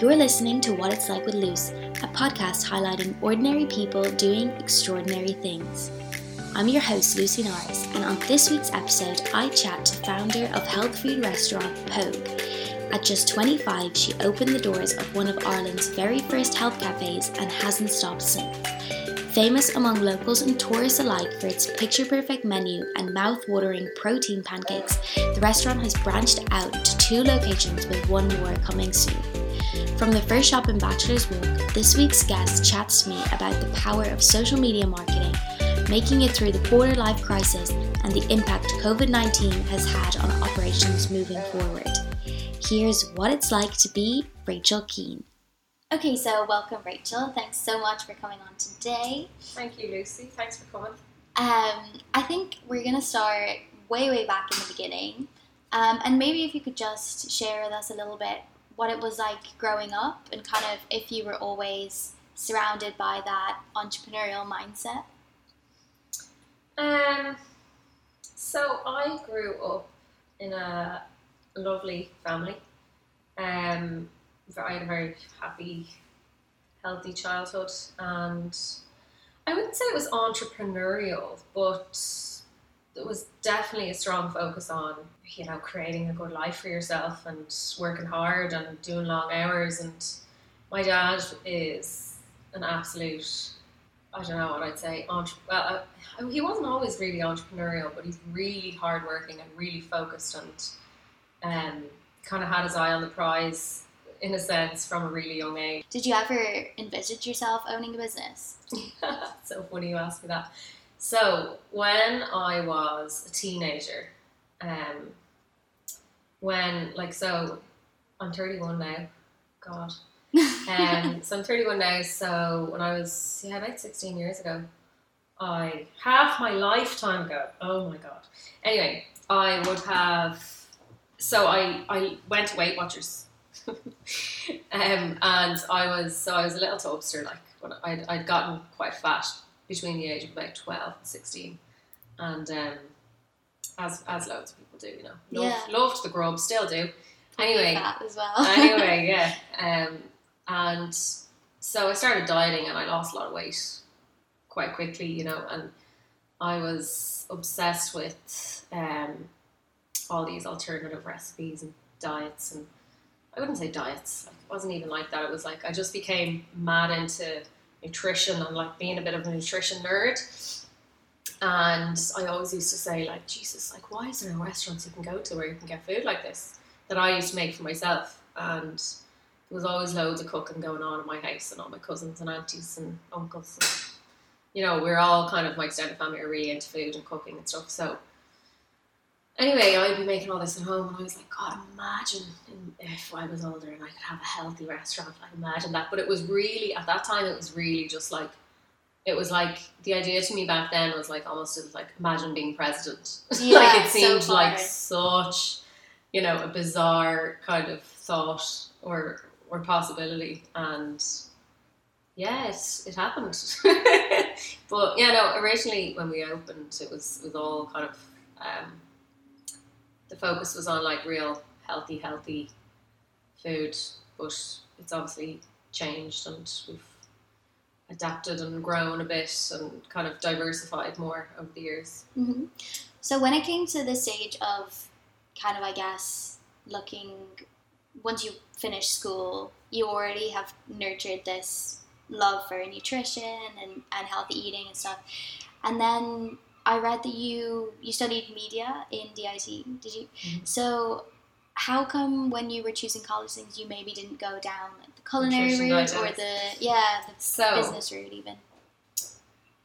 You're listening to What It's Like with Luce, a podcast highlighting ordinary people doing extraordinary things. I'm your host, Lucy Norris, and on this week's episode, I chat to founder of health food restaurant Póg. At just 25, she opened the doors of one of Ireland's very first health cafes and hasn't stopped since. Famous among locals and tourists alike for its picture perfect menu and mouth watering protein pancakes, the restaurant has branched out to two locations with one more coming soon. From the first shop in Bachelor's Walk, this week's guest chats to me about the power of social media marketing, making it through the border life crisis, and the impact COVID 19 has had on operations moving forward. Here's what it's like to be Rachel Keane. Okay, so welcome, Rachel. Thanks so much for coming on today. Thank you, Lucy. Thanks for coming. Um, I think we're going to start way, way back in the beginning. Um, and maybe if you could just share with us a little bit what it was like growing up and kind of if you were always surrounded by that entrepreneurial mindset. Um, so I grew up in a lovely family. Um, I had a very happy, healthy childhood, and I wouldn't say it was entrepreneurial, but there was definitely a strong focus on you know creating a good life for yourself and working hard and doing long hours. And my dad is an absolute I don't know what I'd say. Entre- well, uh, he wasn't always really entrepreneurial, but he's really hardworking and really focused and um, kind of had his eye on the prize in a sense from a really young age. Did you ever envisage yourself owning a business? so funny you ask me that. So when I was a teenager, um, when like so, I'm 31 now. God. um, so I'm 31 now. So when I was yeah about 16 years ago, I half my lifetime ago. Oh my god. Anyway, I would have. So I I went to Weight Watchers um, and I was so I was a little topster like when I'd, I'd gotten quite fat between the age of about 12 and 16 and um, as as loads of people do you know loved, Yeah. loved the grub still do anyway as well. anyway yeah um, and so I started dieting and I lost a lot of weight quite quickly you know and I was obsessed with um, all these alternative recipes and diets and I wouldn't say diets. Like, it wasn't even like that. It was like I just became mad into nutrition and like being a bit of a nutrition nerd. And I always used to say like, Jesus, like why is there no restaurants you can go to where you can get food like this that I used to make for myself? And there was always loads of cooking going on in my house and all my cousins and aunties and uncles. And, you know, we're all kind of my extended family are really into food and cooking and stuff. So anyway, I'd be making all this at home, and I was like, God, imagine if I was older and I could have a healthy restaurant. Like, imagine that. But it was really at that time, it was really just like, it was like the idea to me back then was like almost as like imagine being president. Yeah, like it seemed far. like such, you know, a bizarre kind of thought or or possibility, and yeah, it, it happened. but yeah, no, originally when we opened, it was it was all kind of. Um, the focus was on like real healthy, healthy food, but it's obviously changed and we've adapted and grown a bit and kind of diversified more over the years. hmm So when it came to the stage of kind of, I guess, looking once you finish school, you already have nurtured this love for nutrition and, and healthy eating and stuff. And then I read that you you studied media in DIT. Did you? Mhm. So how come when you were choosing college things, you maybe didn't go down like the culinary route or the yeah the So, business route even?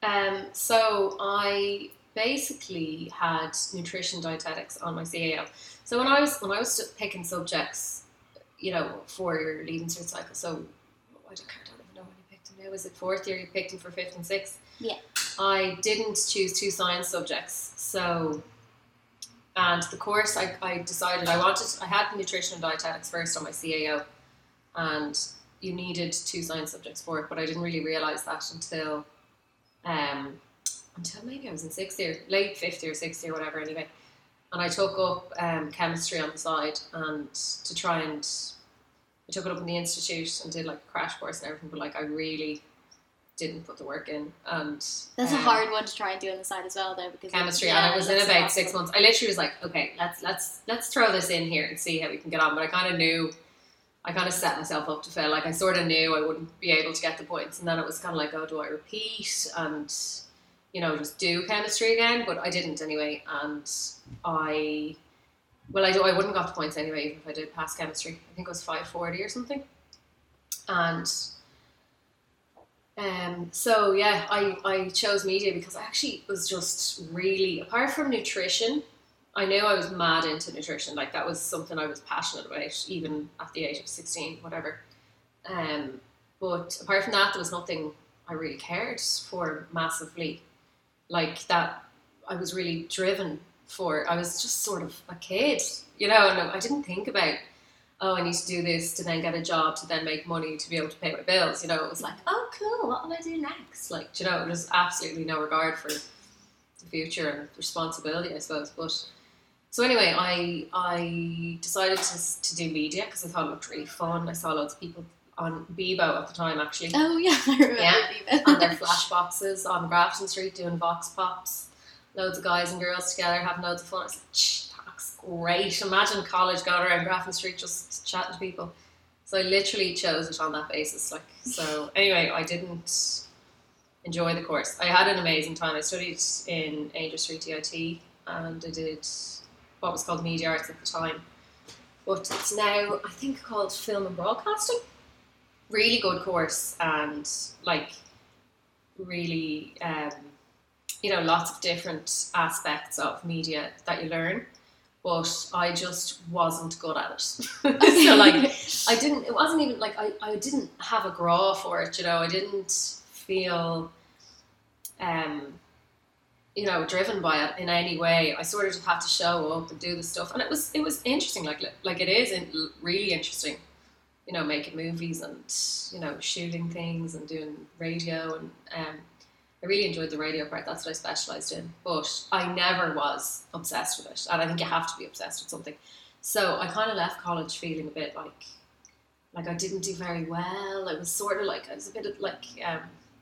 um, so I basically had nutrition dietetics on my CAO. So when I was when I was picking subjects, you know, for your leaving cert cycle, so I don't, I don't even know when you picked them now. Was it fourth year? You picked them for fifth and sixth. Yeah. I didn't choose two science subjects, so and the course I, I decided I wanted I had nutrition and dietetics first on my CAO, and you needed two science subjects for it, but I didn't really realize that until um until maybe I was in sixth year, late fifth year, sixth year, whatever. Anyway, and I took up um, chemistry on the side and to try and I took it up in the institute and did like a crash course and everything, but like I really didn't put the work in. And That's a um, hard one to try and do on the side as well, though, because chemistry yeah, and I was in about impossible. six months. I literally was like, okay, let's let's let's throw this in here and see how we can get on. But I kind of knew, I kind of set myself up to fail. Like I sort of knew I wouldn't be able to get the points, and then it was kind of like, oh, do I repeat and you know just do chemistry again? But I didn't anyway, and I. Well, I, do, I wouldn't have got the points anyway, even if I did pass chemistry. I think it was 540 or something. And um, so yeah, I, I chose media because I actually was just really apart from nutrition, I knew I was mad into nutrition. Like that was something I was passionate about, even at the age of sixteen, whatever. Um, but apart from that, there was nothing I really cared for massively. Like that, I was really driven for. I was just sort of a kid, you know, and I didn't think about oh, I need to do this to then get a job to then make money to be able to pay my bills. You know, it was like, oh, cool, what will I do next? Like, you know, there's absolutely no regard for the future and responsibility, I suppose. But so anyway, I I decided to, to do media because I thought it looked really fun. I saw loads of people on Bebo at the time actually Oh, yeah, I remember Yeah, on their flash boxes on Grafton Street doing vox pops. Loads of guys and girls together having loads of fun. I was like, "Shh, that's great. Imagine college going around Grafton Street just chatting to people. So I literally chose it on that basis. Like so anyway, I didn't enjoy the course. I had an amazing time. I studied in Aungier Street DIT and I did what was called media arts at the time. But it's now I think called film and broadcasting. Really good course and like really um, you know lots of different aspects of media that you learn but i just wasn't good at it. So like i didn't it wasn't even like I, I didn't have a grá for it you know i didn't feel um you know driven by it in any way. I sort of just had to show up and do the stuff and it was it was interesting like like it is in, really interesting you know making movies and you know shooting things and doing radio and um I really enjoyed the radio part. That's what I specialised in. But I never was obsessed with it, and I think you have to be obsessed with something. So I kind of left college feeling a bit like, like I didn't do very well. I was sort of like I was a bit of like um,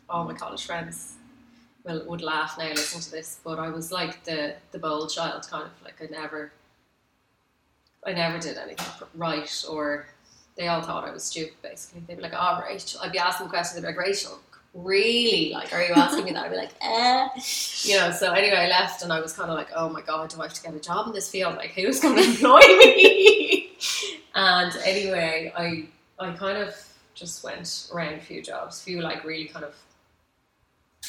all my college friends will would laugh now listening to this, but I was like the the bold child, kind of like I never, I never did anything right, or they all thought I was stupid. Basically, they'd be like, "Oh, Rachel," I'd be asking questions. Be like, "Rachel." Really like are you asking me that? I'd be like eh. You know so anyway i left and i was kind of like oh my god do i have to get a job in this field? Like who's going to employ me? And anyway i i kind of just went around a few jobs a few like really kind of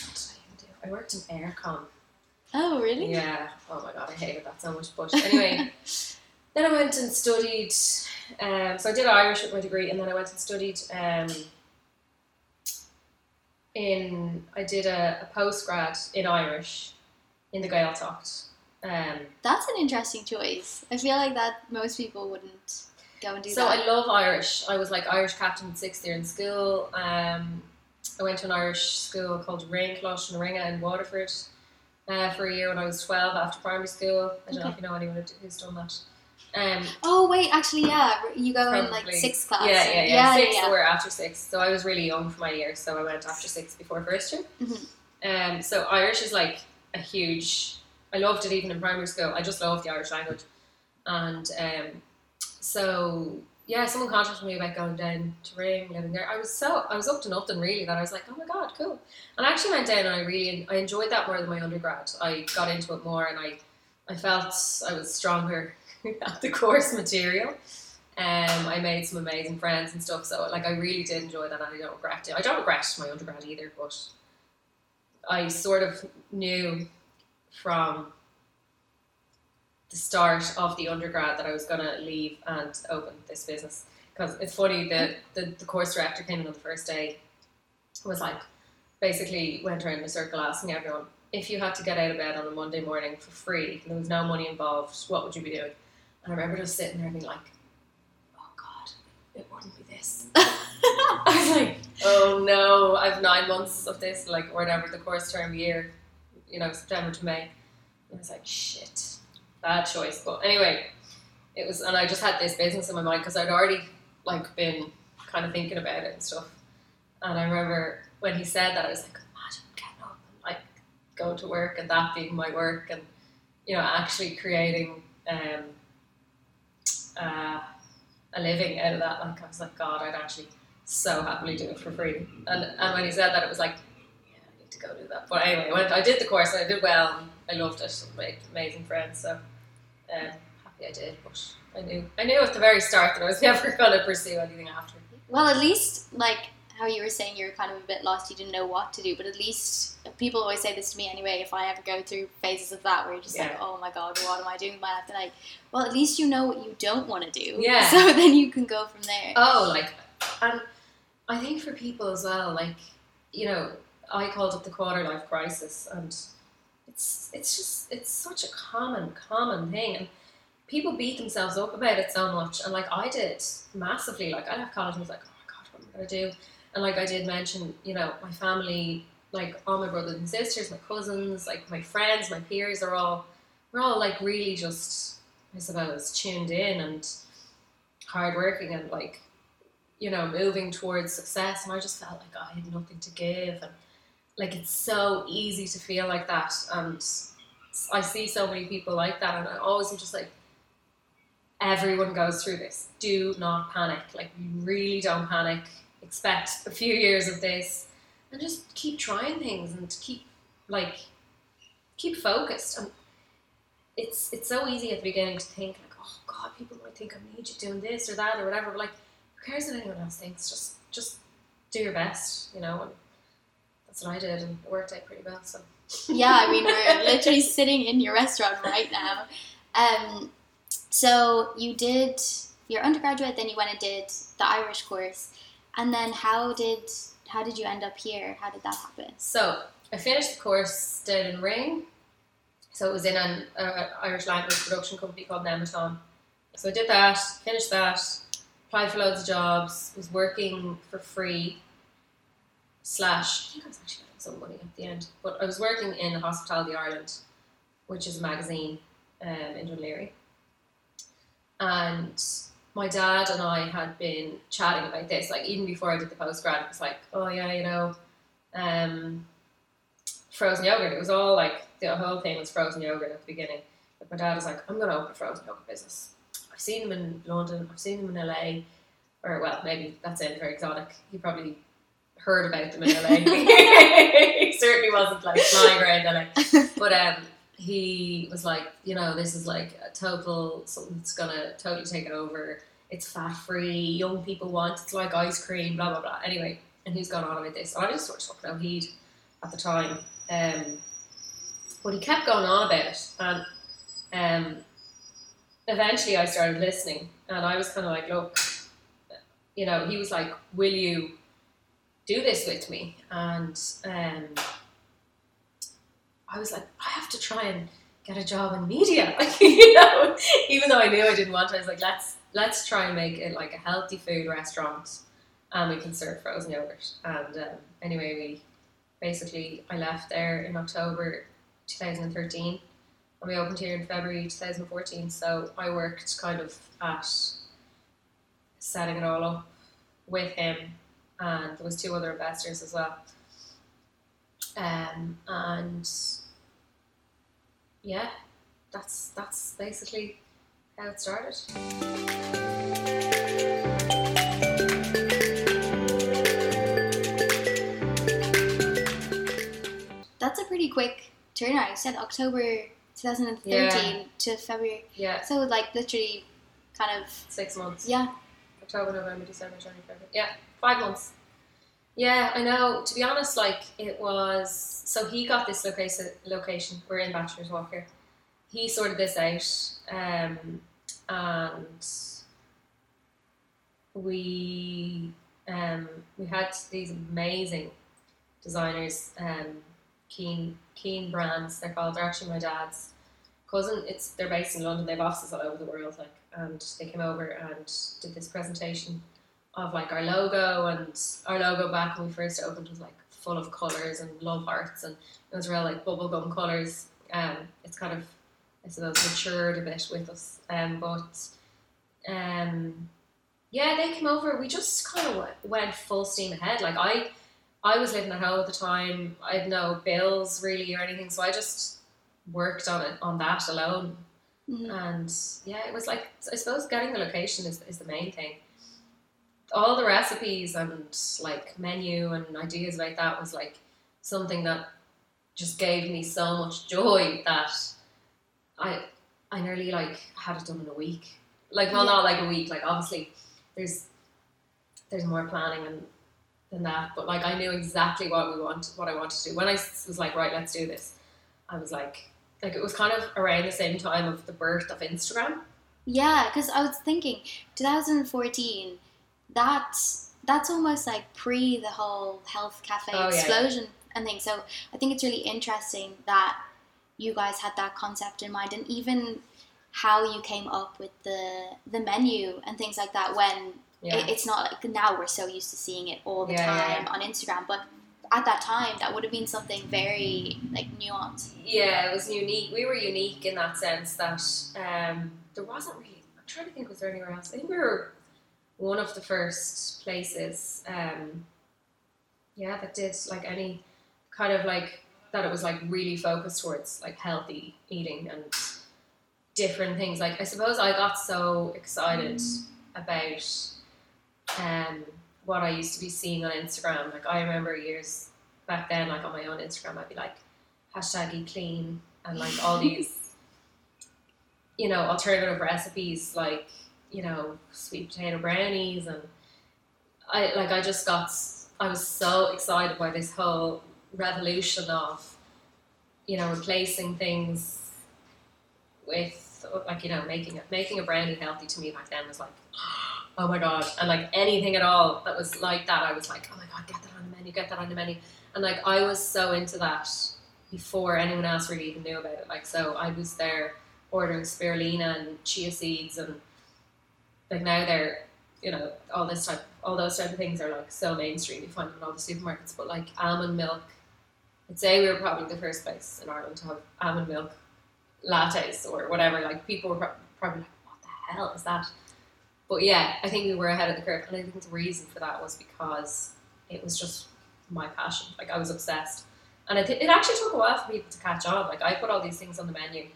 what did i even do? I worked in aircon. Oh, really? yeah. Oh my god i hated that so much but anyway then i went and studied um, so i did irish with my degree and then i went and studied um, in I did a, a post grad in Irish in the Gaeltacht. Um, That's an interesting choice. I feel like that most people wouldn't go and do so that. So I love Irish. I was like Irish captain in sixth year in school. Um, I went to an Irish school called Rainclush and Ringa in Waterford uh, for a year when I was twelve after primary school. I don't know if you know anyone who's done that. Um, oh, wait, actually, yeah. You go in like Probably. sixth class. yeah, yeah, yeah. yeah, Six yeah. or after six. So I was really young for my year, so I went after six before first year. Mhm. Um, so Irish is like a huge. I loved it even in primary school. I just loved the Irish language, and um, so yeah, someone contacted me about going down to Ring, living there. I was so I was up to nothing really that I was like, oh my god, cool. And I actually went down and I really I enjoyed that more than my undergrad. I got into it more and I I felt I was stronger at the course material. Um, I made some amazing friends and stuff. So like I really did enjoy that, and I don't regret it. I don't regret my undergrad either, but I sort of knew from the start of the undergrad that I was to leave and open this business. Because it's funny, that the, the course director came in on the first day, was like, basically went around in a circle asking everyone, if you had to get out of bed on a Monday morning for free, there was no money involved, what would you be doing? And I remember just sitting there and being like, oh God, it wouldn't be this. I was like, oh no, I've nine months of this, like, whatever, the course term year, you know, September to May. And I was like, shit, bad choice. But anyway, it was, and I just had this business in my mind because I'd already like been kind of thinking about it and stuff. And I remember when he said that, I was like, imagine getting up and like going to work and that being my work and you know actually creating um, uh, a living out of that. Like I was like, God, I'd actually so happily do it for free. And and when he said that, it was like, yeah, I need to go do that. But anyway, I, went, I did the course and I did well. I loved it. Made amazing friends. So um, happy I did. But I knew I knew at the very start that I was never going to pursue anything after. Well, at least like how you were saying you were kind of a bit lost, you didn't know what to do, but at least people always say this to me anyway. If I ever go through phases of that where you're just like, oh my god, what am I doing with my life? And like, well, at least you know what you don't want to do. Yeah. So then you can go from there. Oh, like, and I think for people as well, like, you know, I called it the quarter life crisis, and it's it's just it's such a common common thing, and people beat themselves up about it so much, and like I did massively. Like I left college and was like, oh my god, what am I gonna do? And like I did mention, you know, my family, like all my brothers and sisters, my cousins, like my friends, my peers are all we're all like really just I suppose tuned in and hardworking and like you know moving towards success. And I just felt like I had nothing to give. And like it's so easy to feel like that. And I see so many people like that. And I always am just like everyone goes through this. Do not panic. Like you really don't panic expect a few years of this and just keep trying things and keep like keep focused. And it's it's so easy at the beginning to think like oh god people might think I'm idiot doing this or that or whatever but like who cares what anyone else thinks? Just just do your best you know and that's what I did and it worked out pretty well so. Yeah, I mean, we're literally sitting in your restaurant right now. Um, so you did your undergraduate, then you went and did the Irish course, and then how did how did you end up here? How did that happen? So I finished the course down in Ring. So it was in an uh, Irish language production company called Nemeton. So I did that, finished that, applied for loads of jobs, was working for free. Slash, I think I was actually getting some money at the end, but I was working in Hospitality Ireland, which is a magazine um, in Dún Laoghaire. And my dad and I had been chatting about this, like even before I did the postgrad, it was like, oh yeah, you know, um, frozen yogurt. It was all like the whole thing was frozen yogurt at the beginning. But my dad was like, I'm gonna open a frozen yogurt business. I've seen them in London, I've seen them in LA, or well, maybe that's sounded very exotic. He probably heard about them in LA. he certainly wasn't like flying around LA. But um he was like, you know, this is like a total something that's gonna totally take over. It's fat free, young people want it's like ice cream, blah blah blah. Anyway, and he's gone on about this. And I just sort of took no heed at the time. Um, but he kept going on about it, and um, eventually I started listening, and I was kind of like, look, you know, he was like, will you do this with me? And um, I was like, I have to try and get a job in media, you know, even though I knew I didn't want to. I was like, let's let's try and make it like a healthy food restaurant, and we can serve frozen yogurt. And um, anyway, we basically I left there in October 2013 and we opened here in February 2014 so I worked kind of at setting it all up with him and there was two other investors as well um, and yeah that's that's basically how it started That's a pretty quick turnaround. You said October 2013 to February, yeah so like literally, kind of six months yeah. October, November, December, January, February. Yeah, five months. Yeah, I know. To be honest, like it was. So he got this location. Location. We're in Bachelor's Walk here. He sorted this out, um, and we um, we had these amazing designers. Um, Keane Keane brands. They're called. They're actually my dad's cousin. It's they're based in London. They have offices all over the world. Like, and they came over and did this presentation of like our logo and our logo back when we first opened was like full of colors and love hearts and it was real like bubblegum colors. Um, it's kind of I suppose matured a bit with us. Um, but um, yeah, they came over. We just kind of went full steam ahead. Like I, I was living at home at the time. I had no bills really or anything, so I just worked on it on that alone. Mhm. And yeah, it was like I suppose getting the location is is the main thing. All the recipes and like menu and ideas like that was like something that just gave me so much joy that I I nearly like had it done in a week. Like well, Yeah. not like a week. Like obviously, there's there's more planning and than that. But like I knew exactly what we want, what I wanted to do. When I was like, right, let's do this, I was like, like it was kind of around the same time of the birth of Instagram. Yeah, because I was thinking 2014. That's that's almost like pre the whole health cafe Oh, yeah, yeah. explosion and things. So I think it's really interesting that you guys had that concept in mind, and even how you came up with the the menu and things like that. When Yeah, it, it's not like now we're so used to seeing it all the Yeah, yeah, time on Instagram, but at that time that would have been something very like nuanced. yeah, it was unique. We were unique in that sense that um, there wasn't really. I'm trying to think, was there anywhere else? I think we were one of the first places. Um, yeah, that did like any kind of like that. It was like really focused towards like healthy eating and different things. Like I suppose I got so excited about um, what I used to be seeing on Instagram. Like I remember years back then, like on my own Instagram, I'd be like hashtag eat clean and like all these, you know, alternative recipes like you know sweet potato brownies and I like I just got I was so excited by this whole revolution of you know replacing things with like you know making a, making a brownie healthy to me back then was like oh my god. And like anything at all that was like that I was like oh my god get that on the menu get that on the menu. And like I was so into that before anyone else really even knew about it. Like so I was there ordering spirulina and chia seeds and like now they're you know all this type all those type of things are like so mainstream you find them in all the supermarkets but like almond milk I'd say we were probably the first place in Ireland to have almond milk lattes or whatever like people were pro- probably like what the hell is that? But yeah I think we were ahead of the curve and I think the reason for that was because it was just my passion like I was obsessed. And I think it actually took a while for people to catch on like I put all these things on the menu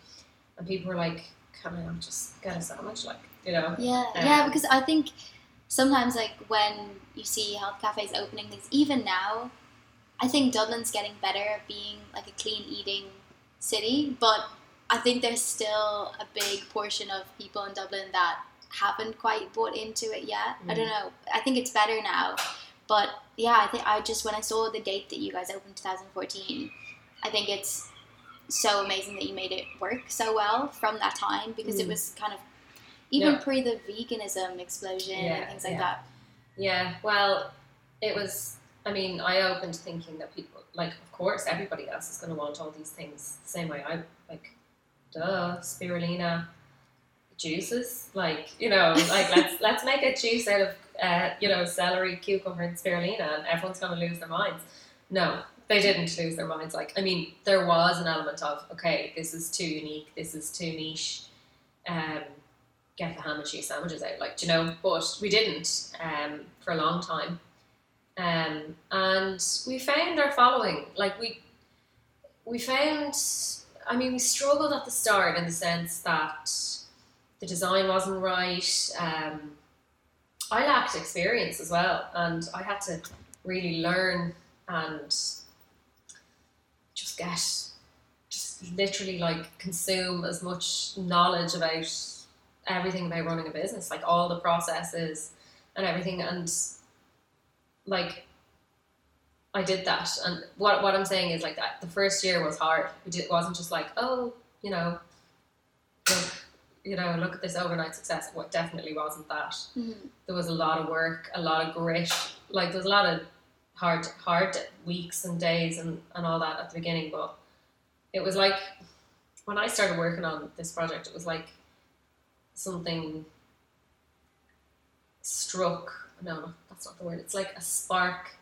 and people were like can I just get a sandwich? Like you know Yeah, yeah, Um, because I think sometimes like when you see health cafes opening things, even now, I think Dublin's getting better at being like a clean eating city, but I think there's still a big portion of people in Dublin that haven't quite bought into it yet. I don't know. I think it's better now, but yeah, I think I just when I saw the date that you guys opened 2014, I think it's so amazing that you made it work so well from that time because it Mm. was kind of even Yeah. pre the veganism explosion Yeah, and things like yeah. that. Yeah, well, it was. I mean, I opened thinking that people, like, of course, everybody else is going to want all these things the same way. I like, duh, spirulina juices, like, you know, like let's let's make a juice out of, uh, you know, celery, cucumber, and spirulina, and everyone's going to lose their minds. No, they didn't lose their minds. Like, I mean, there was an element of, okay, this is too unique, this is too niche. Um, get the ham and cheese sandwiches out, like you know. But we didn't um, for a long time, um, and we found our following. Like we, we found. I mean, we struggled at the start in the sense that the design wasn't right. Um, I lacked experience as well, and I had to really learn and just get, just literally like consume as much knowledge about everything about running a business, like all the processes and everything. And like, I did that. And what, what I'm saying is like that the first year was hard. It wasn't just like, oh, you know, look, you know, look at this overnight success. What definitely wasn't that. Mhm. There was a lot of work, a lot of grit. Like there was a lot of hard, hard weeks and days and, and all that at the beginning. But it was like when I started working on this project, it was like something struck. No, that's not the word. It's like a spark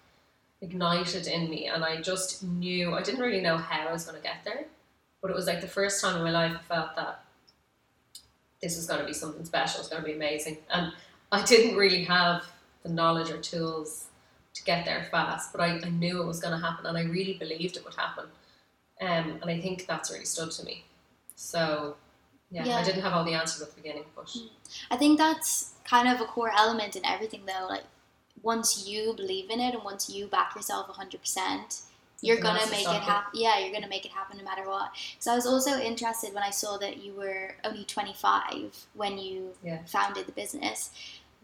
ignited in me, and I just knew. I didn't really know how I was going to get there, but it was like the first time in my life I felt that this was going to be something special. It's going to be amazing, and I didn't really have the knowledge or tools to get there fast, but I, I knew it was going to happen and I really believed it would happen. Um, and I think that's really stood to me. So, yeah, Yeah. I didn't have all the answers at the beginning, but I think that's kind of a core element in everything, though. Like, once you believe in it and once you back yourself 100%, you're Nothing gonna make it happen. Yeah, you're gonna make it happen no matter what. So I was also interested when I saw that you were only 25 when you Yeah. founded the business.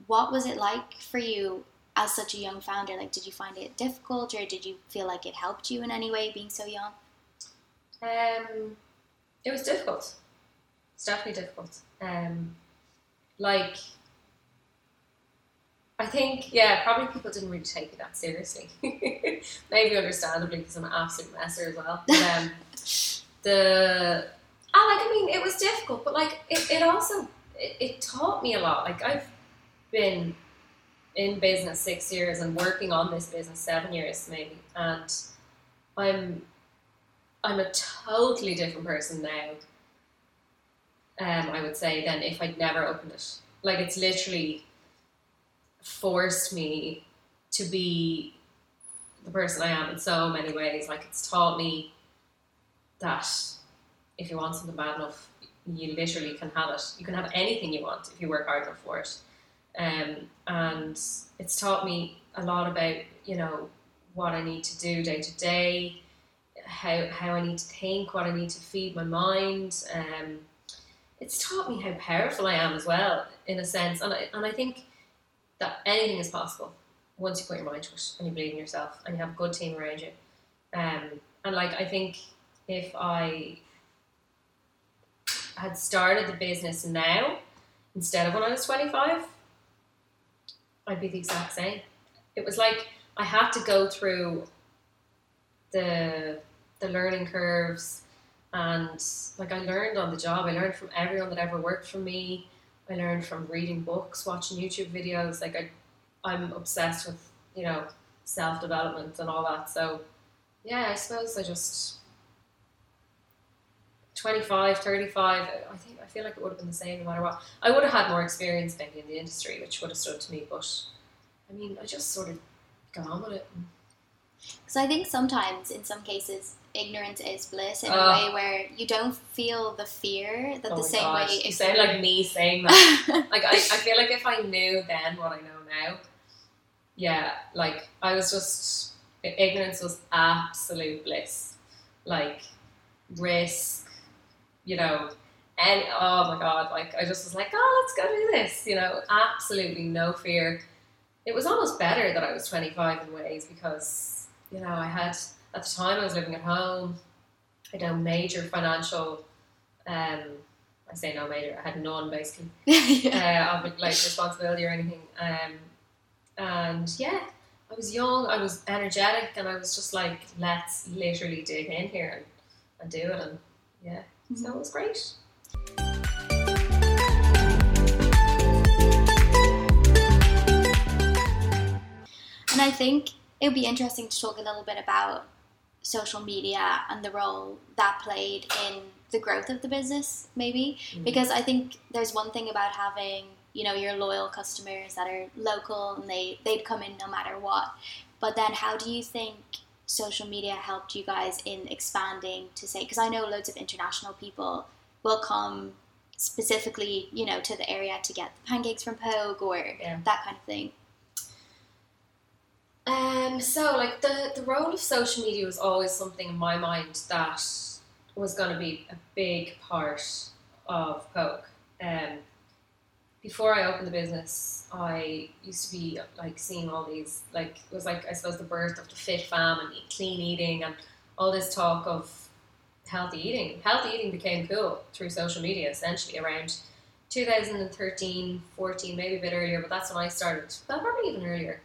What was it like for you as such a young founder? Like, did you find it difficult, or did you feel like it helped you in any way being so young? Um, it was difficult. It's definitely difficult. Um, like, I think, yeah, probably people didn't really take it that seriously. Maybe understandably because I'm an absolute messer as well. But, um, the, ah, like, I mean, it was difficult, but like, it, it also, it, it taught me a lot. Like, I've been in business six years and working on this business seven years maybe, and I'm I'm a totally different person now. Um, I would say than if I'd never opened it. Like it's literally forced me to be the person I am in so many ways. Like it's taught me that if you want something bad enough, you literally can have it. You can have anything you want if you work hard enough for it. Um, and it's taught me a lot about you know what I need to do day to day, how how I need to think, what I need to feed my mind. Um, it's taught me how powerful I am as well, in a sense, and I, and I think that anything is possible once you put your mind to it and you believe in yourself and you have a good team around you. Um, and like I think if I had started the business now instead of when I was twenty five, I'd be the exact same. It was like I had to go through the the learning curves and like I learned on the job. I learned from everyone that ever worked for me. I learned from reading books, watching YouTube videos. Like I I'm obsessed with, you know, self development and all that. So yeah, I suppose I just 25, 35, I think I feel like it would have been the same no matter what. I would have had more experience maybe in the industry, which would have stood to me, but I mean, I just sort of got on with it. Because I think sometimes, in some cases, ignorance is bliss in Oh. a ah. way where you don't feel the fear that oh the same gosh, way. you sound like me saying that. like I, I feel like if I knew then what I know now, yeah, like I was just ignorance was absolute bliss. Like risk, you know, and oh my god, like I just was like, oh, let's go do this, you know, absolutely no fear. It was almost better that I was 25 in ways because, you know, I had at the time I was living at home. I had no major financial, um, I say no major, I had none basically yeah. uh, of like responsibility or anything. Um, and yeah, I was young, I was energetic, and I was just like, let's literally dig in here and, and do it. And yeah, so it was great. And I think it would be interesting to talk a little bit about social media and the role that played in the growth of the business, maybe. Mm. Because I think there's one thing about having, you know, your loyal customers that are local and they, they'd come in no matter what. But then how do you think social media helped you guys in expanding to say, because I know loads of international people will come specifically, you know, to the area to get the pancakes from Póg or Yeah. that kind of thing. Um, so like the the role of social media was always something in my mind that was going to be a big part of Póg. Um, before I opened the business, I used to be like seeing all these like it was like I suppose the birth of the fit fam and clean eating and all this talk of healthy eating. Healthy eating became cool through social media essentially around 2013, 14, maybe a bit earlier, but that's when I started. Well, probably even earlier.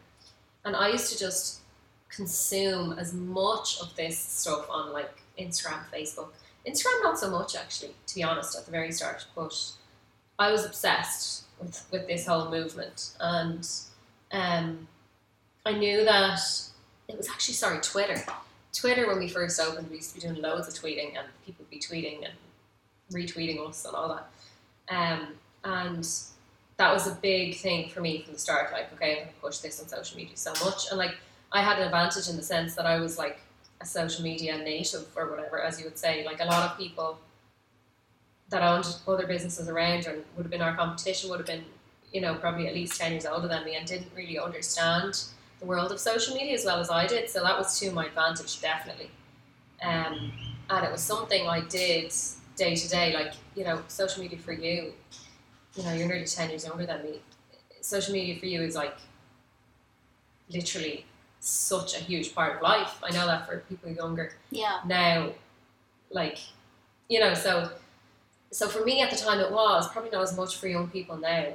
And I used to just consume as much of this stuff on like Instagram, Facebook. Instagram, not so much actually, to be honest, at the very start. But I was obsessed with, with this whole movement. And um, I knew that it was actually, sorry, Twitter. Twitter, when we first opened, we used to be doing loads of tweeting and people would be tweeting and retweeting us and all that. Um, and that was a big thing for me from the start. Like, okay, I'm to push this on social media so much, and like I had an advantage in the sense that I was like a social media native or whatever, as you would say. Like a lot of people that owned other businesses around and would have been our competition would have been, you know, probably at least ten years older than me and didn't really understand the world of social media as well as I did. So that was to my advantage, definitely. Um, and it was something I did day to day, like you know, social media for you. You know, you're nearly ten years younger than me. Social media for you is like literally such a huge part of life. I know that for people younger. Yeah. Now, like, you know, so so for me at the time it was probably not as much for young people now.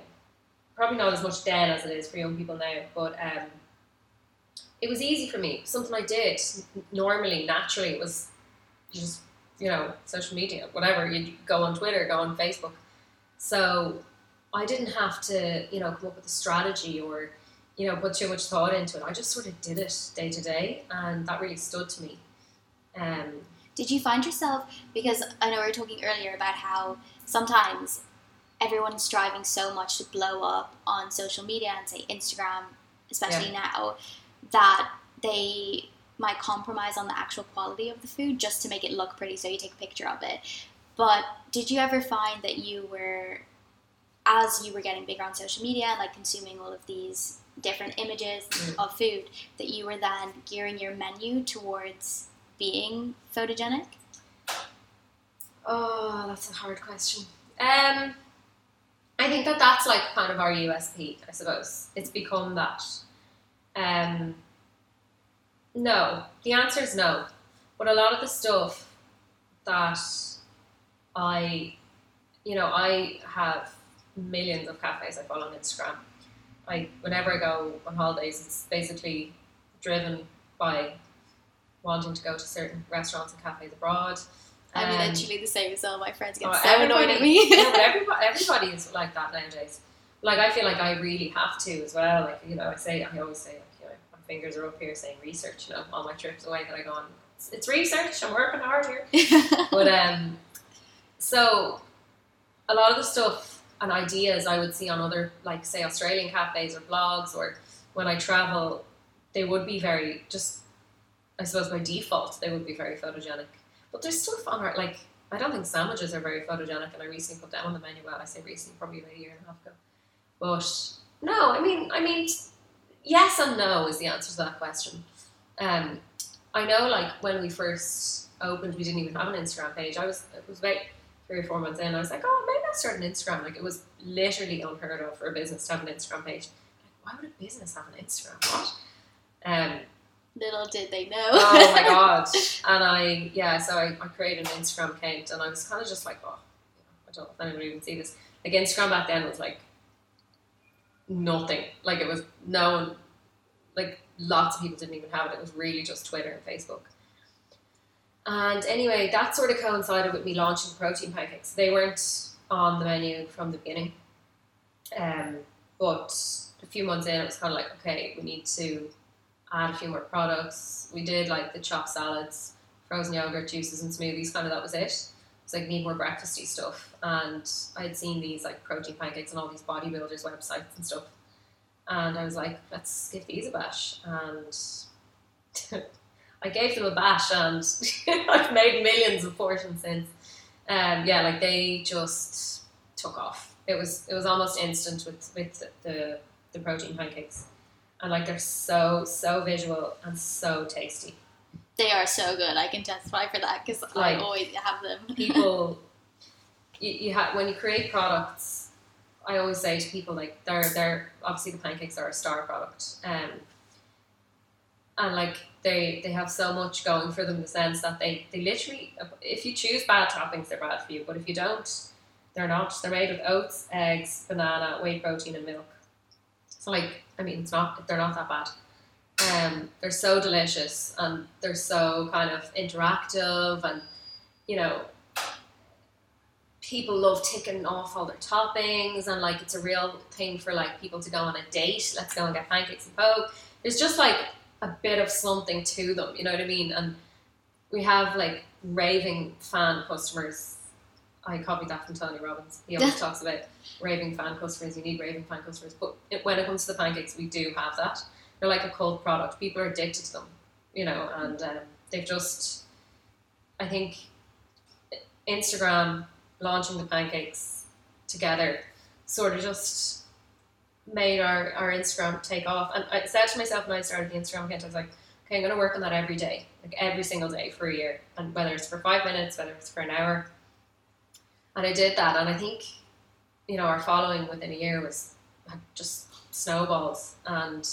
Probably not as much then as it is for young people now, but um, it was easy for me. Something I did normally, naturally. It was just you know social media, whatever. You go on Twitter, go on Facebook. So I didn't have to you know come up with a strategy or you know put too much thought into it. I just sort of did it day to day, and that really stood to me. Um, Did you find yourself because I know we were talking earlier about how sometimes everyone is striving so much to blow up on social media and say Instagram, especially now, that they might compromise on the actual quality of the food just to make it look pretty so you take a picture of it. But did you ever find that you were as you were getting bigger on social media and like consuming all of these different images Mm. of food that you were then gearing your menu towards being photogenic? Oh, that's a hard question. Um, I think that that's like kind of our USP, I suppose. It's become that. Um, no, the answer is no. But a lot of the stuff that I, you know, I have millions of cafes I follow on Instagram. I whenever I go on holidays, it's basically driven by wanting to go to certain restaurants and cafes abroad. I'm literally the same as all my friends get Oh, so annoyed at me. know, but everybody, everybody is like that nowadays. Like I feel like I really have to as well. Like you know, I say I always say like you know my fingers are up here saying research. You know, all my trips away that I go on, it's, it's research. I'm working hard here. But um, so a lot of the stuff and ideas I would see on other like say Australian cafes or blogs or when I travel, they would be very just. I suppose by default they would be very photogenic. But there's stuff on our like I don't think sandwiches are very photogenic, and I recently put them on the menu. Well, I say recently, probably about a year and a half ago. But no, I mean, I mean, yes and no is the answer to that question. Um, I know, like when we first opened, we didn't even have an Instagram page. I was it was about three or four months in. I was like, oh, maybe I'll start an Instagram. Like it was literally unheard of for a business to have an Instagram page. Like, why would a business have an Instagram? What? Um, Little did they know. oh my god! And I yeah, so I, I created an Instagram account, and I was kind of just like, oh, I don't know if anybody would see this. Like Instagram back then was like nothing. Like it was no one, like lots of people didn't even have it. It was really just Twitter and Facebook. And anyway, that sort of coincided with me launching protein pancakes. They weren't on the menu from the beginning, um, but a few months in, it was kind of like, okay, we need to add a few more products. We did like the chopped salads, frozen yogurt, juices, and smoothies. Kind of that was it. It's like need more breakfasty stuff, and I had seen these like protein pancakes on all these bodybuilders' websites and stuff, and I was like, let's give these a bash, and I gave them a bash, and I've made millions of portions since. Um, yeah, like they just took off. It was it was almost instant with with the the protein pancakes and like they're so so visual and so tasty. They are so good. I can testify for that because I always have them. People, you, you have when you create products. I always say to people like they're they're obviously the pancakes are a star product, um, and like they they have so much going for them in the sense that they they literally if you choose bad toppings they're bad for you, but if you don't, they're not. They're made with oats, eggs, banana, whey protein, and milk. So like I mean it's not they're not that bad. Um, they're so delicious and they're so kind of interactive and you know people love ticking off all their toppings and like it's a real thing for like people to go on a date let's go and get pancakes and coke there's just like a bit of something to them you know what i mean and we have like raving fan customers I copied that from Tony Robbins. He always talks about raving fan customers. You need raving fan customers, but it, when it comes to the pancakes, we do have that. They're like a cult product. People are addicted to them, you know, and um, they've just. I think Instagram launching the pancakes together sort of just made our, our Instagram take off. And I said to myself when I started the Instagram account, I was like, okay, I'm going to work on that every day, like every single day for a year. And whether it's for five minutes, whether it's for an hour. And I did that. And I think, you know, our following within a year was just snowballs. And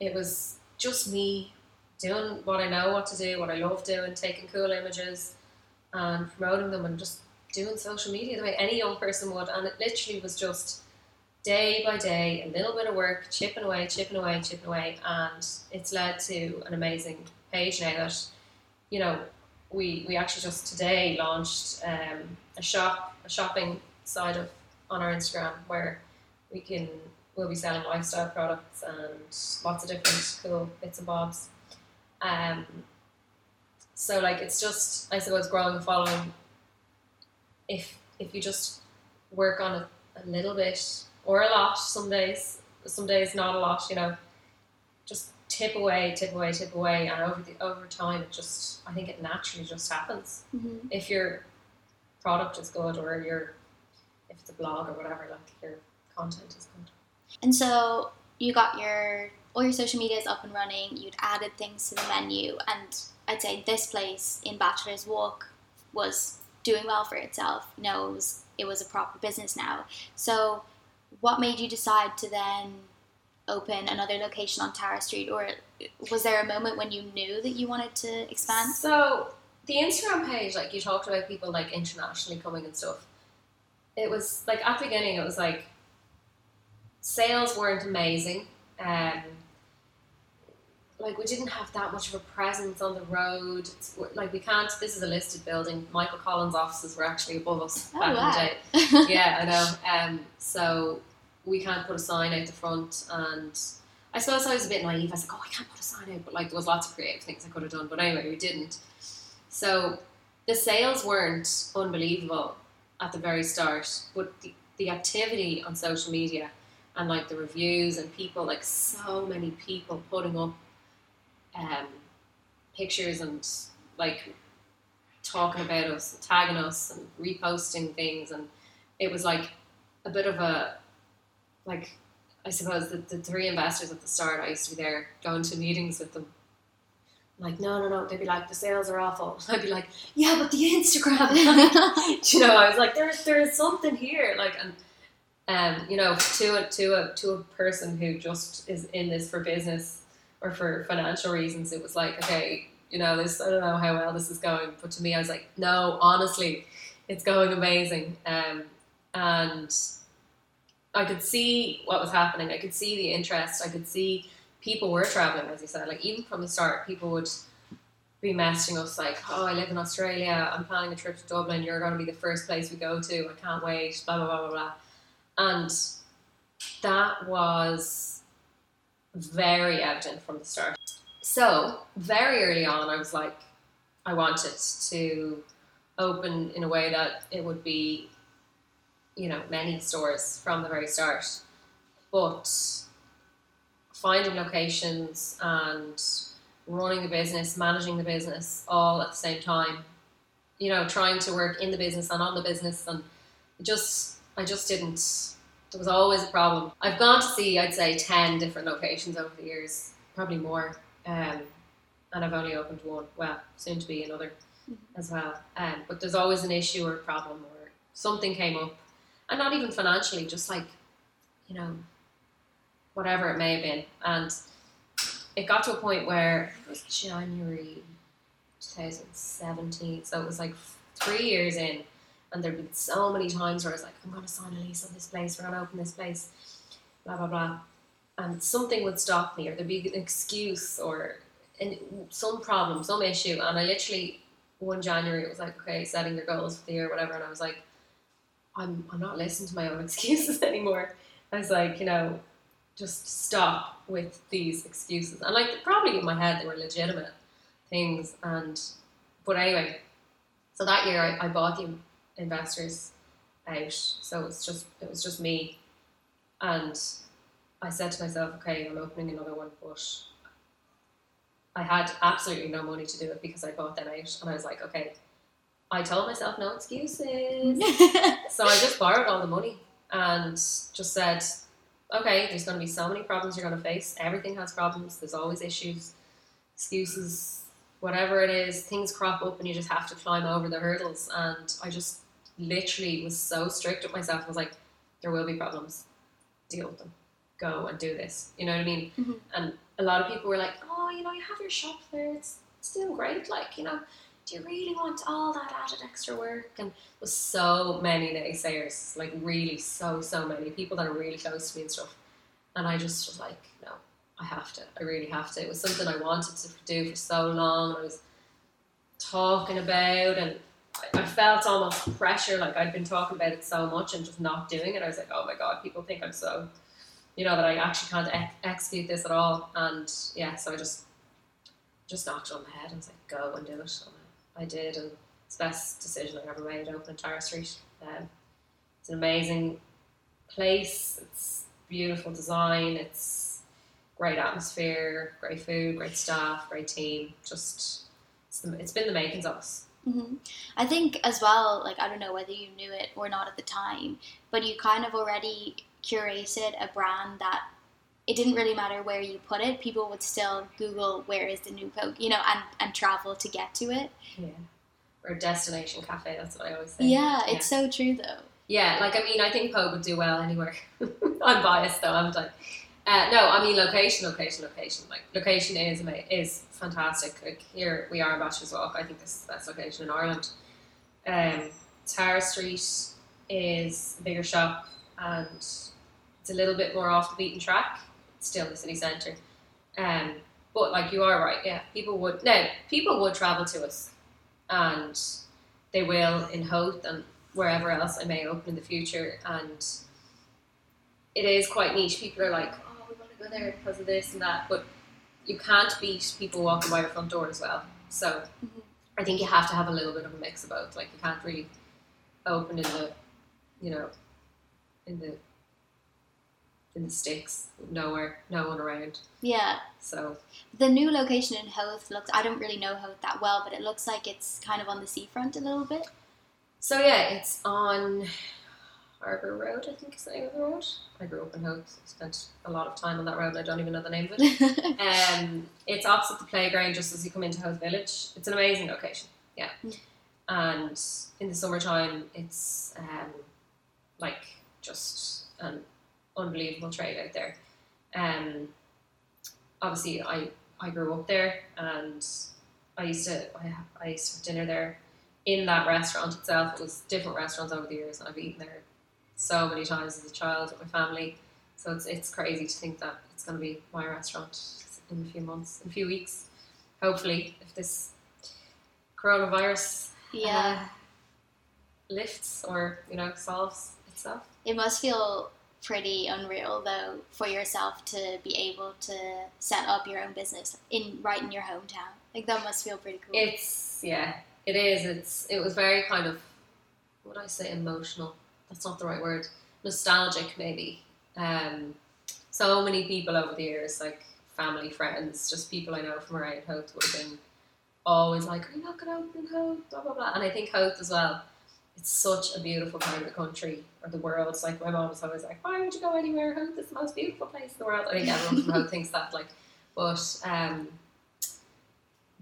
it was just me doing what I know what to do, what I love doing, taking cool images and promoting them and just doing social media the way any young person would. And it literally was just day by day, a little bit of work, chipping away, chipping away, chipping away, and it's led to an amazing page now that, you know, we, we actually just today launched um, a shop, a shopping side of on our Instagram where we can we'll be selling lifestyle products and lots of different cool bits and bobs. Um, so like it's just I suppose growing a following. If if you just work on it a little bit or a lot, some days, some days not a lot, you know, just tip away, tip away, tip away, and over the over time, it just I think it naturally just happens. Mm-hmm. If your product is good or your if it's a blog or whatever, like your content is good. And so you got your all your social media is up and running. You'd added things to the menu, and I'd say this place in Bachelor's Walk was doing well for itself. You know, it was it was a proper business now. So, what made you decide to then open another location on Tara Street, or was there a moment when you knew that you wanted to expand? So the Instagram page, like you talked about people like internationally coming and stuff. It was like at the beginning, it was like sales weren't amazing. Um, like we didn't have that much of a presence on the road. It's, like we can't. This is a listed building. Michael Collins' offices were actually above us Oh, back wow. in the day. Yeah, I know. Um, so we can't put a sign out the front, and I suppose I was a bit naive. I was like, oh, I can't put a sign out, but like there was lots of creative things I could have done. But anyway, we didn't. So the sales weren't unbelievable at the very start, but the, the activity on social media and like the reviews and people, like so many people putting up um, pictures and like talking about us, tagging us, and reposting things, and it was like a bit of a like I suppose the, the three investors at the start. I used to be there going to meetings with them. Like no, no, no. They'd be like, the sales are awful. I'd be like, yeah, but the Instagram. you know, I was like, there's there's something here. Like, and um, you know, to a to a to a person who just is in this for business or for financial reasons, it was like, okay, you know, this I don't know how well this is going, but to me, I was like, no, honestly, it's going amazing. Um, and I could see what was happening. I could see the interest. I could see people were traveling, as you said. Like even from the start, people would be messaging us like, "Oh, I live in Australia. I'm planning a trip to Dublin. You're going to be the first place we go to. I can't wait." Blah blah blah blah blah. And that was very evident from the start. So very early on, I was like, I wanted to open in a way that it would be, you know, many stores from the very start, but finding locations and running the business, managing the business all at the same time, you know, trying to work in the business and on the business, and just I just didn't. There was always a problem. I've gone to see, I'd say, ten different locations over the years, probably more, um, and I've only opened one. Well, soon to be another as well. Um, but there's always an issue or a problem or something came up, and not even financially, just like, you know, whatever it may have been. And it got to a point where it was January 2017, so it was like three years in, and there'd been so many times where I was like, I'm to sign a lease on this place, we're to open this place, blah, blah, blah. And something would stop me, or there'd be an excuse, or some problem, some issue. And I literally, one January, it was like, okay, setting your goals for the year, whatever. And I was like, I'm, I'm not listening to my own excuses anymore. I was like, you know, just stop with these excuses. And like, probably in my head, they were legitimate things. And, but anyway, so that year I, I bought the investors out, so it's just it was just me, and I said to myself, okay, I'm opening another one, but I had absolutely no money to do it because I bought them out, and I was like, okay, I told myself no excuses, so I just borrowed all the money and just said, okay, there's going to be so many problems you're going to face. Everything has problems. There's always issues, excuses, whatever it is. Things crop up, and you just have to climb over the hurdles. And I just literally was so strict with myself. I was like, there will be problems. Deal with them. Go and do this. You know what I mean? Mhm. And a lot of people were like, oh, you know, you have your shop there. It's, doing great. Like, you know, do you really want all that added extra work? And was so many naysayers, like really so, so many people that are really close to me and stuff. And I just was like, no, I have to. I really have to. It was something I wanted to do for so long. And I was talking about and I, felt almost pressure, like I'd been talking about it so much and just not doing it. I was like, oh my God, people think I'm so, you know, that I actually can't ex- execute this at all. And yeah, so I just, just knocked it on the head and was like, go and do it. And I did, and it's the best decision I ever made opening Tara Street. Um, it's an amazing place. It's beautiful design. It's great atmosphere, great food, great staff, great team. Just it's, the, it's been the makings of us. Hmm I think as well, like I don't know whether you knew it or not at the time, but you kind of already curated a brand that it didn't really matter where you put it. People would still Google where is the new Póg, you know, and and travel to get to it. Yeah. Or destination cafe. That's what I always say. Yeah, it's so true though. Yeah, like I mean, I think Póg would do well anywhere. I'm biased though. I'm like, uh, no, I mean location, location, location. Like location is is fantastic. Like here we are in Bachelor's Walk. I think this is the best location in Ireland. Um, Tara Street is a bigger shop and it's a little bit more off the beaten track. It's still the city centre. Um, but like you are right, yeah. People would no, people would travel to us, and they will in Howth and wherever else I may open in the future. And it is quite niche. People are like, there because of this and that, but you can't beat people walking by your front door as well. So Mhm. I think you have to have a little bit of a mix of both. Like you can't really open in the, you know, in the in the sticks, nowhere, no one around. Yeah, So the new location in Howth looks. I don't really know Howth that well, but it looks like it's kind of on the seafront a little bit. So yeah, it's on Harbour Road, I think is the name of the road. I grew up in Howth, spent a lot of time on that road and I don't even know the name of it. um, it's opposite the playground just as you come into Howth Village. It's an amazing location, yeah. Mm. And in the summertime it's um, like just an unbelievable trail out there. Um, obviously I, I grew up there and I used to I, I used to have dinner there in that restaurant itself. It was different restaurants over the years, and I've eaten there so many times as a child with my family. So it's it's crazy to think that it's going to be my restaurant in a few months, in a few weeks, hopefully, if this coronavirus yeah, uh, lifts or you know solves itself. it must feel pretty unreal though for yourself to be able to set up your own business in right in your hometown. Like that must feel pretty cool. It's yeah, it is. It's it was very kind of what would I say emotional. That's not the right word. Nostalgic maybe. Um, so many people over the years, like family, friends, just people I know from around Howth would have been always like, "Are you not going to open Howth?" Blah blah blah. And I think Howth as well. It's such a beautiful part of the country or the world. It's like my mom was always like, "Why would you go anywhere? Howth is the most beautiful place in the world." I think everyone from Howth thinks that. Like, but um,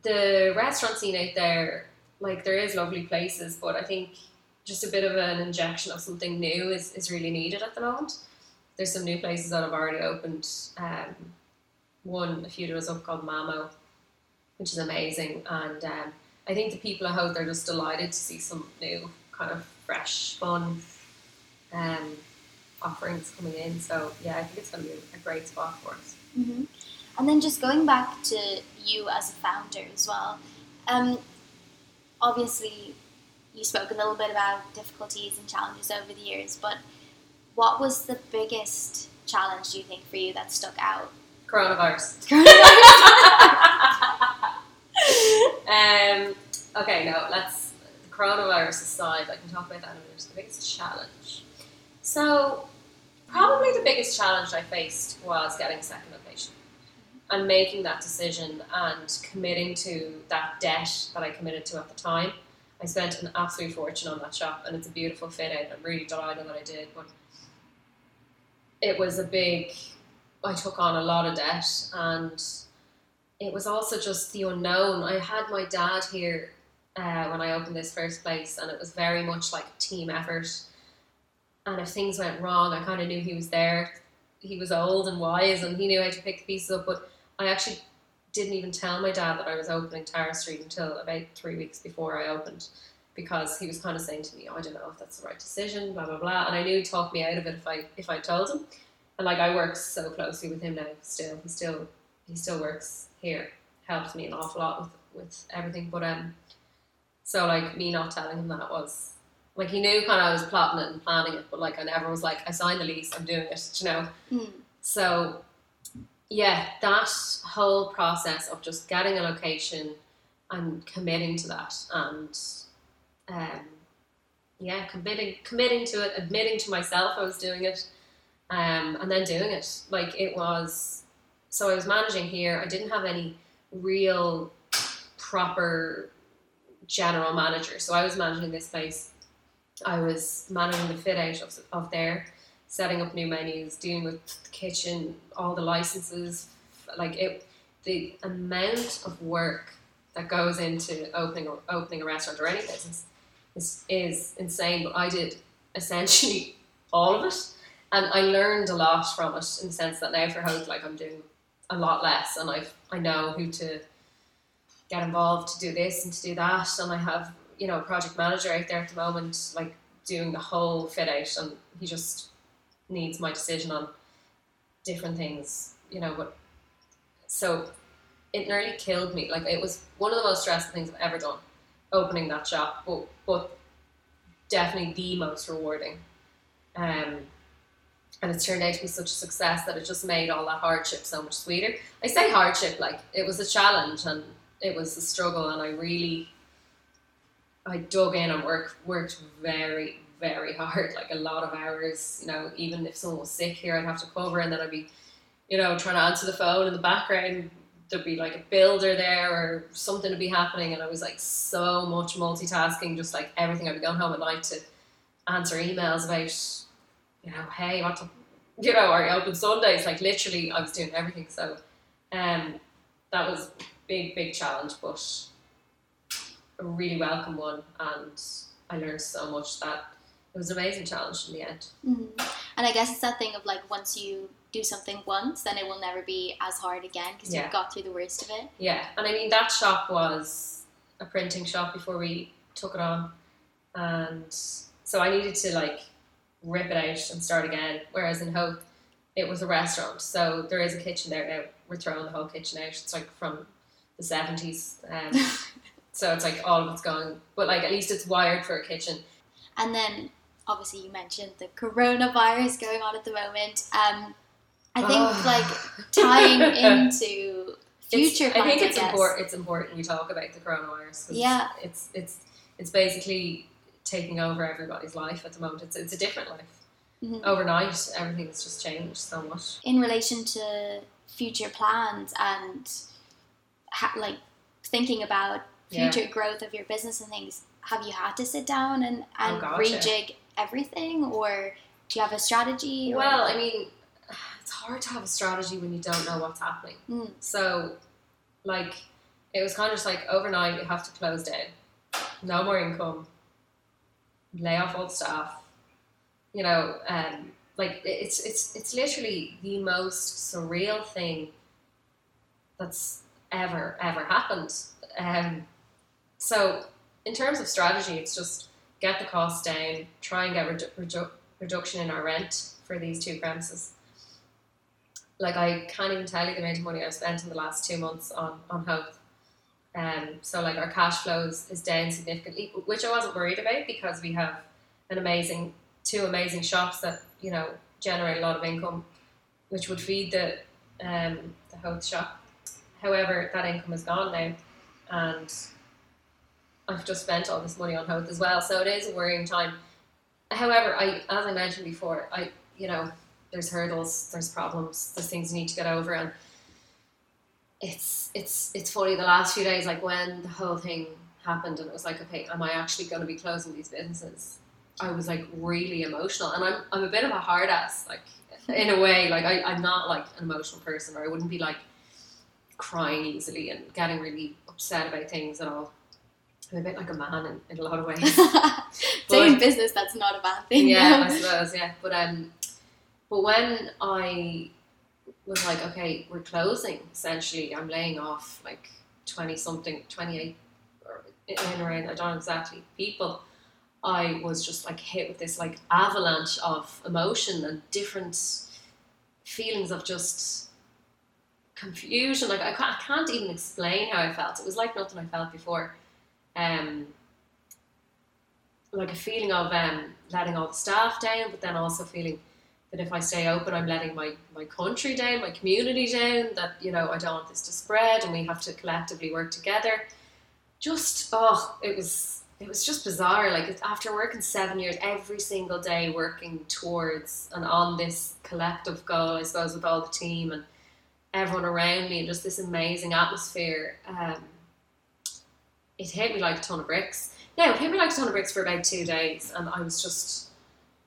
the restaurant scene out there, like there is lovely places, but I think just a bit of an injection of something new is, is really needed at the moment. There's some new places that have already opened. Um, one a few days up called Mamo, which is amazing, and um, I think the people at Howth are just delighted to see some new kind of fresh, fun um, offerings coming in. So yeah, I think it's going to be a great spot for us. hmm And then just going back to you as a founder as well. Um, obviously, you spoke a little bit about difficulties and challenges over the years, but what was the biggest challenge do you think for you that stuck out? Coronavirus. um, okay, no, let's. The coronavirus aside, I can talk about that in a minute. The biggest challenge. So, probably the biggest challenge I faced was getting a second location and making that decision and committing to that debt that I committed to at the time. I spent an absolute fortune on that shop, and it's a beautiful fit out. I'm really delighted that I did, but it was a big. I took on a lot of debt, and it was also just the unknown. I had my dad here uh, when I opened this first place, and it was very much like a team effort. And if things went wrong, I kind of knew he was there. He was old and wise, and he knew how to pick the pieces up. But I actually didn't even tell my dad that I was opening Tara Street until about three weeks before I opened, because he was kind of saying to me, oh, "I don't know if that's the right decision," blah blah blah. And I knew he'd talk me out of it if I if I told him. And like I work so closely with him now, still he still he still works here, helps me an awful lot with with everything. But um, so like me not telling him that was like he knew kind of I was plotting it and planning it, but like I never was like I signed the lease, I'm doing it, you know. Mm. So yeah, that whole process of just getting a location and committing to that and um, yeah, committing committing to it, admitting to myself I was doing it, um, and then doing it. Like it was so I was managing here. I didn't have any real proper general manager. So I was managing this place. I was managing the fit out of, of there, setting up new menus, dealing with the kitchen, all the licenses. Like it, the amount of work that goes into opening opening a restaurant or any business is, is insane. But I did essentially all of it, and I learned a lot from it in the sense that now for Howth, like I'm doing a lot less, and I I know who to get involved to do this and to do that. And I have, you know, a project manager out there at the moment, like doing the whole fit out, and he just needs my decision on different things, you know. But so it nearly killed me. Like it was one of the most stressful things I've ever done, opening that shop, but but definitely the most rewarding. Um, and it's turned out to be such a success that it just made all that hardship so much sweeter. I say hardship like it was a challenge and it was a struggle, and I really, I dug in and worked worked very very hard, like a lot of hours. You know, even if someone was sick here, I'd have to cover, and then I'd be, you know, trying to answer the phone in the background. There'd be like a builder there or something to be happening, and I was like so much multitasking, just like everything. I'd be going home at night to answer emails about, you know, hey, what you know, are you open Sundays? Like literally, I was doing everything. So, um, that was big, big challenge, but a really welcome one. And I learned so much that it was an amazing challenge in the end. Mm-hmm. And I guess it's that thing of like once you do something once, then it will never be as hard again because Yeah. you've got through the worst of it. Yeah, and I mean that shop was a printing shop before we took it on, and so I needed to like rip it out and start again. Whereas in Howth, it was a restaurant, so there is a kitchen there now. We're throwing the whole kitchen out. It's like from the seventies, um, so it's like all of it's gone. But like at least it's wired for a kitchen. And then obviously you mentioned the coronavirus going on at the moment. Um, I think Oh. like tying into future It's- I think it's important. It's important we talk about the coronavirus. Yeah. it's it's it's basically taking over everybody's life at the moment. It's it's a different life. Mhm. Overnight, everything's just changed so much. in relation to future plans and ha- like thinking about Yeah. future growth of your business and things have you had to sit down and, and Oh, yeah. rejig everything or do you have a strategy or- Well, I mean, it's hard to have a strategy when you don't know what's happening. Mm. So, like, it was kind of just like overnight you have to close down, no more income, lay off all staff. You know, um, like it's it's it's literally the most surreal thing that's ever ever happened. Um, so, in terms of strategy, it's just get the costs down, try and get redu- redu- reduction in our rent for these two premises. Like I can't even tell you the amount of money I've spent in the last two months on on Howth. Um, so like our cash flows is down significantly, which I wasn't worried about because we have an amazing two amazing shops that you know generate a lot of income, which would feed the um, the Howth shop. However, that income is gone now, and I've just spent all this money on Howth as well. So it is a worrying time. However, I as I mentioned before, I you know there's hurdles, there's problems, there's things you need to get over, and it's it's it's funny. The last few days, like when the whole thing happened, and it was like, okay, am I actually going to be closing these businesses? I was like really emotional, and I'm I'm a bit of a hard ass, like in a way. Like I, I'm not like an emotional person, or I wouldn't be like crying easily and getting really upset about things at all. I'm a bit like a man in, in a lot of ways. Doing business, that's not a bad thing. Yeah. I suppose. Yeah, but um, but when I was like, okay, we're closing. Essentially, I'm laying off like twenty something, twenty eight, or in around. I don't know exactly people. I was just like hit with this like avalanche of emotion and different feelings of just confusion. Like I can't, I can't even explain how I felt. It was like nothing I felt before. Um, like a feeling of um, letting all the staff down, but then also feeling that if I stay open, I'm letting my, my country down, my community down, that, you know, I don't want this to spread and we have to collectively work together. Just, oh, it was, it was just bizarre. Like after working seven years, every single day working towards and on this collective goal, I suppose, with all the team and everyone around me and just this amazing atmosphere. Um, it hit me like a ton of bricks. Yeah, it hit me like a ton of bricks for about two days, and I was just.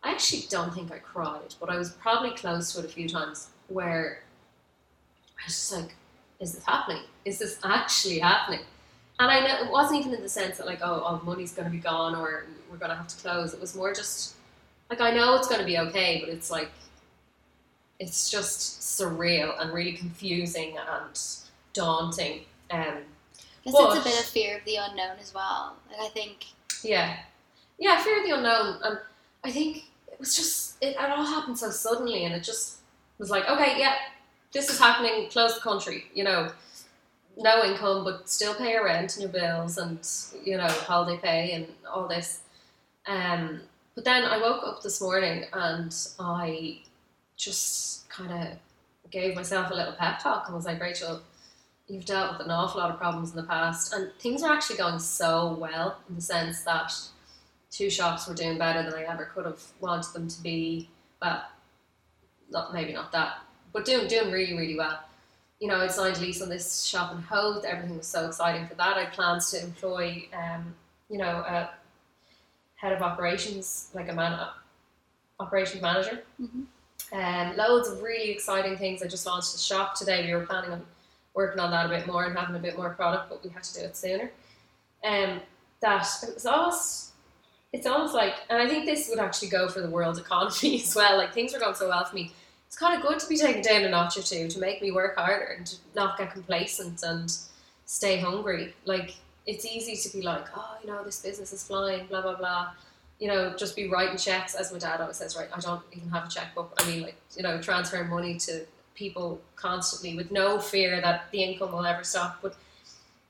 I actually don't think I cried, but I was probably close to it a few times where I was just like, is this happening? Is this actually happening? And I know it wasn't even in the sense that like, oh, the money's going to be gone or we're going to have to close. It was more just like I know it's going to be okay, but it's like it's just surreal and really confusing and daunting. Um, But- it's a bit of fear of the unknown as well. Like I think Yeah, yeah, fear of the unknown, and I think it was just it, it all happened so suddenly, and it just was like, okay, yeah, this is happening. Close the country, you know, no income, but still pay your rent and your bills, and you know, holiday pay and all this. Um, but then I woke up this morning and I just kind of gave myself a little pep talk and was like, Rachel, you've dealt with an awful lot of problems in the past, and things are actually going so well in the sense that two shops were doing better than I ever could have wanted them to be. Well, not maybe not that, but doing doing really really well. You know, I signed a lease on this shop in Howth. Everything was so exciting for that. I had plans to employ, um, you know, a head of operations, like a man, operations manager. Mhm. Um, loads of really exciting things. I just launched the shop today. We were planning on working on that a bit more and having a bit more product, but we had to do it sooner. Um, that it was almost, it's almost like, and I think this would actually go for the world economy as well. Like things were going so well for me. It's kind of good to be taken down a notch or two to make me work harder and not get complacent and stay hungry. Like it's easy to be like, oh, you know, this business is flying, blah blah blah. You know, just be writing checks, as my dad always says. Right, I don't even have a checkbook. I mean, like you know, transferring money to people constantly with no fear that the income will ever stop. But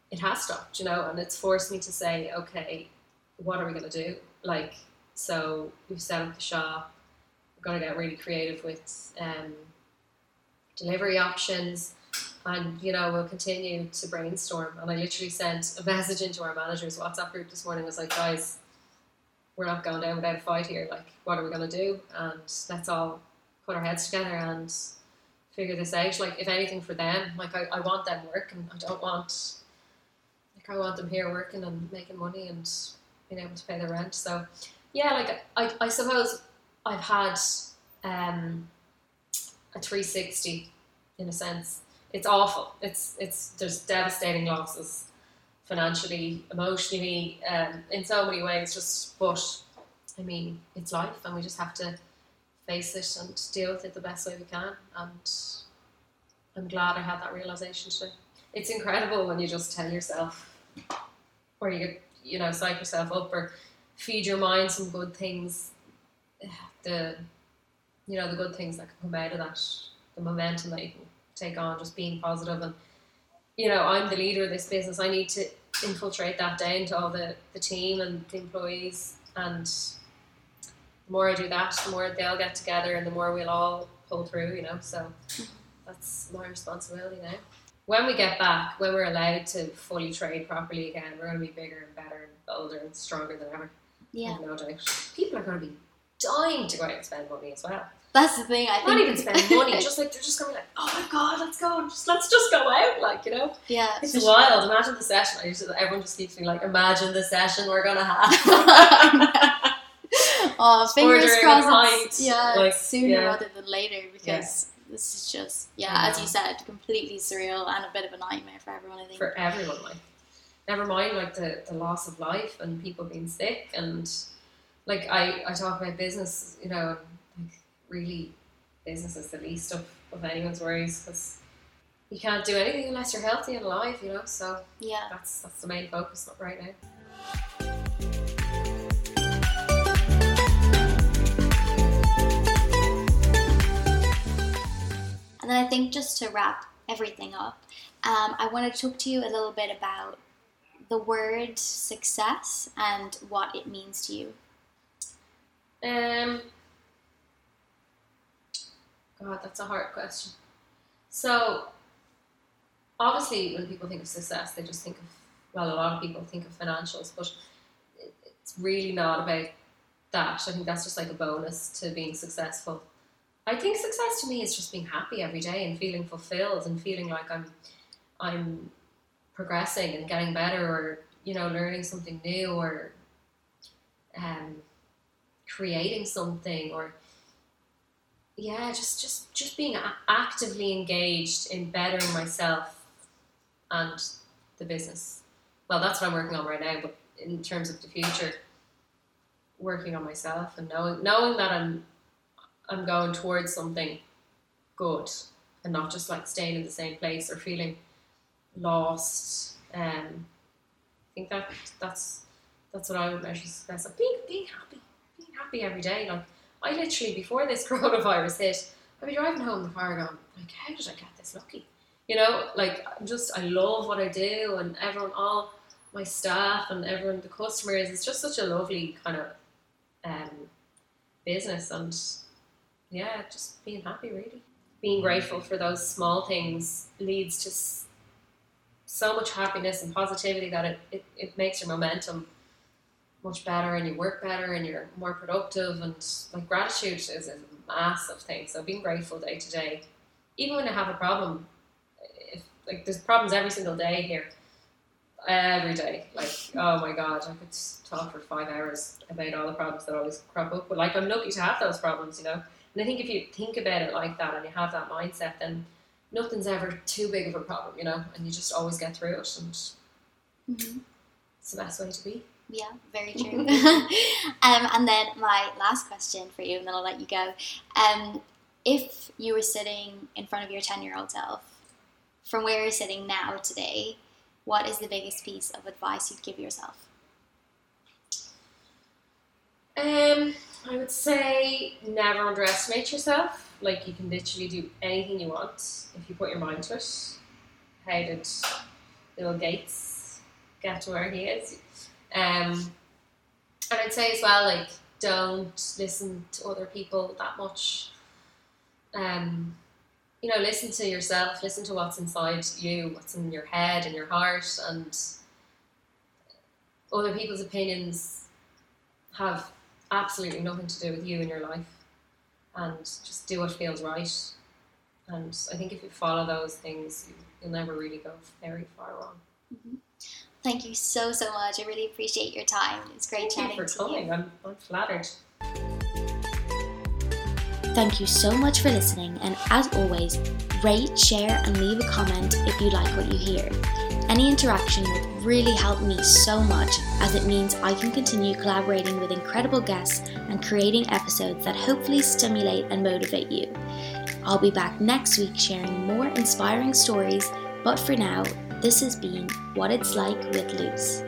it has stopped, you know, and it's forced me to say, okay, what are we going to do? Like, so we've set up the shop. We're going to get really creative with um, delivery options, and you know, we'll continue to brainstorm. And I literally sent a message into our manager's WhatsApp group this morning. I was like, guys, we're not going down without a fight here. Like, what are we going to do? And let's all put our heads together and figure this out. Like, if anything for them, like I, I want them working. I don't want like I want them here working and making money and being able to pay their rent. So yeah, like I, I suppose I've had um, a 360 in a sense. It's awful. It's it's there's devastating losses financially, emotionally, um, in so many ways. Just but I mean, it's life, and we just have to face it and deal with it the best way we can. And I'm glad I had that realization today. It's incredible when you just tell yourself, or you you know, psych yourself up, or feed your mind some good things. The you know the good things that can come out of that, the momentum that you can take on, just being positive and you know, I'm the leader of this business. I need to infiltrate that down to all the, the team and the employees. And the more I do that, the more they'll get together and the more we'll all pull through, you know. So that's my responsibility now. when we get back, when we're allowed to fully trade properly again, we're going to be bigger and better and bolder and stronger than ever. Yeah. No doubt. People are going to be dying to go out and spend money as well. That's the thing. I think Not even spend money, just like they're just going to be like, oh my god, let's go, just let's just go out, like you know. yeah. It's for wild. Imagine the session. I used everyone just keeps being like, imagine the session we're gonna have. oh, fingers crossed. Yeah, like, sooner yeah. rather than later because this is just yeah, as you said, completely surreal and a bit of a nightmare for everyone. I think. for everyone. Like, never mind like the, the loss of life and people being sick and like I, I talk about business, you know, like really business is the least of, of anyone's worries because you can't do anything unless you're healthy and alive, you know. So yeah. that's that's the main focus right now. And then I think just to wrap everything up, um, I want to talk to you a little bit about the word success and what it means to you. Um, God, that's a hard question. So, obviously, when people think of success, they just think of, well, a lot of people think of financials, but it's really not about that. I think that's just like a bonus to being successful. I think success to me is just being happy every day and feeling fulfilled and feeling like I'm, I'm progressing and getting better, or you know, learning something new, or um, creating something or yeah just just just being actively engaged in bettering myself and the business. Well that's what i'm working on right now but in terms of the future working on myself and knowing knowing that i'm i'm going towards something good and not just like staying in the same place or feeling lost um i think that that's that's what i would measure success of being being happy being happy every day. Like I literally before this coronavirus hit, I'd be driving home in the car going, like, how did I get this lucky? You know, like I'm just I love what I do and everyone all my staff and everyone the customers, it's just such a lovely kind of um business and yeah, just being happy really. Being mm-hmm. grateful for those small things leads to so much happiness and positivity that it, it, it makes your momentum much better and you work better and you're more productive and like gratitude is, is a massive thing so being grateful day to day even when I have a problem if like there's problems every single day here every day like oh my god I could talk for five hours about all the problems that always crop up but like I'm lucky to have those problems you know and I think if you think about it like that and you have that mindset then nothing's ever too big of a problem you know and you just always get through it and Mm-hmm. it's the best way to be Yeah, very true. um, and then my last question for you, and then I'll let you go. Um, if you were sitting in front of your 10 year old self, from where you're sitting now today, what is the biggest piece of advice you'd give yourself? Um, I would say never underestimate yourself. Like you can literally do anything you want if you put your mind to it. How did Bill Gates get to where he is? Um, and I'd say as well, like don't listen to other people that much. Um, you know, listen to yourself. Listen to what's inside you, what's in your head and your heart, and other people's opinions have absolutely nothing to do with you and your life and just do what feels right and i think if you follow those things you, you'll never really go very far wrong mm-hmm. Thank you so, so much. I really appreciate your time. It's great thank you for to coming you. I'm, I'm flattered Thank you so much for listening, and as always, rate, share, and leave a comment if you like what you hear. Any interaction would really help me so much as it means I can continue collaborating with incredible guests and creating episodes that hopefully stimulate and motivate you. I'll be back next week sharing more inspiring stories, but for now, this has been What It's Like with Luce.